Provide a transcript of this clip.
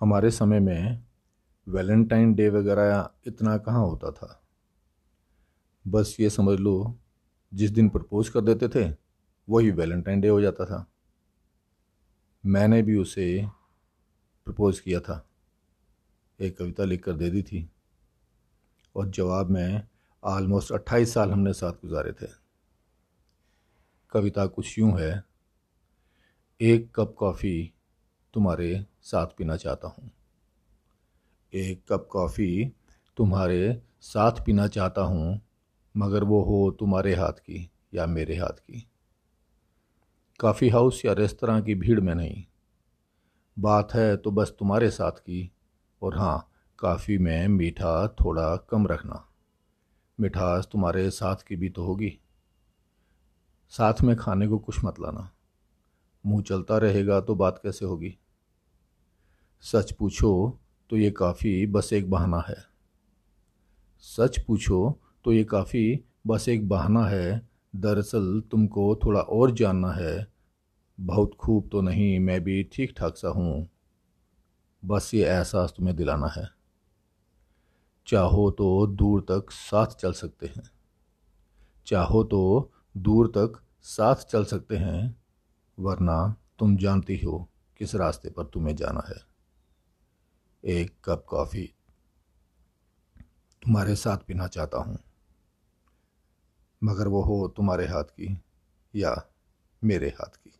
हमारे समय में वैलेंटाइन डे वगैरह इतना कहाँ होता था? बस ये समझ लो, जिस दिन प्रपोज कर देते थे, वही वैलेंटाइन डे हो जाता था। मैंने भी उसे प्रपोज किया था। एक कविता लिख कर दे दी थी। और जवाब में आलमोस्ट अट्ठाईस साल हमने साथ गुजारे थे। कविता कुछ यूँ है, एक कप कॉफ़ी तुम्हारे साथ पीना चाहता हूँ। एक कप कॉफ़ी तुम्हारे साथ पीना चाहता हूँ, मगर वो हो तुम्हारे हाथ की या मेरे हाथ की। काफ़ी हाउस या रेस्तरा की भीड़ में नहीं। बात है तो बस तुम्हारे साथ की, और हाँ काफ़ी में मीठा थोड़ा कम रखना। मिठास तुम्हारे साथ की भी तो होगी। साथ में खाने को कुछ मत लाना। मुँह चलता रहेगा तो बात कैसे होगी? सच पूछो तो ये काफ़ी बस एक बहाना है। सच पूछो तो ये काफ़ी बस एक बहाना है। दरअसल तुमको थोड़ा और जानना है। बहुत खूब तो नहीं, मैं भी ठीक ठाक सा हूँ। बस ये एहसास तुम्हें दिलाना है। चाहो तो दूर तक साथ चल सकते हैं। चाहो तो दूर तक साथ चल सकते हैं, वरना तुम जानती हो किस रास्ते पर तुम्हें जाना है। एक कप कॉफ़ी तुम्हारे साथ पीना चाहता हूँ, मगर वो हो तुम्हारे हाथ की या मेरे हाथ की।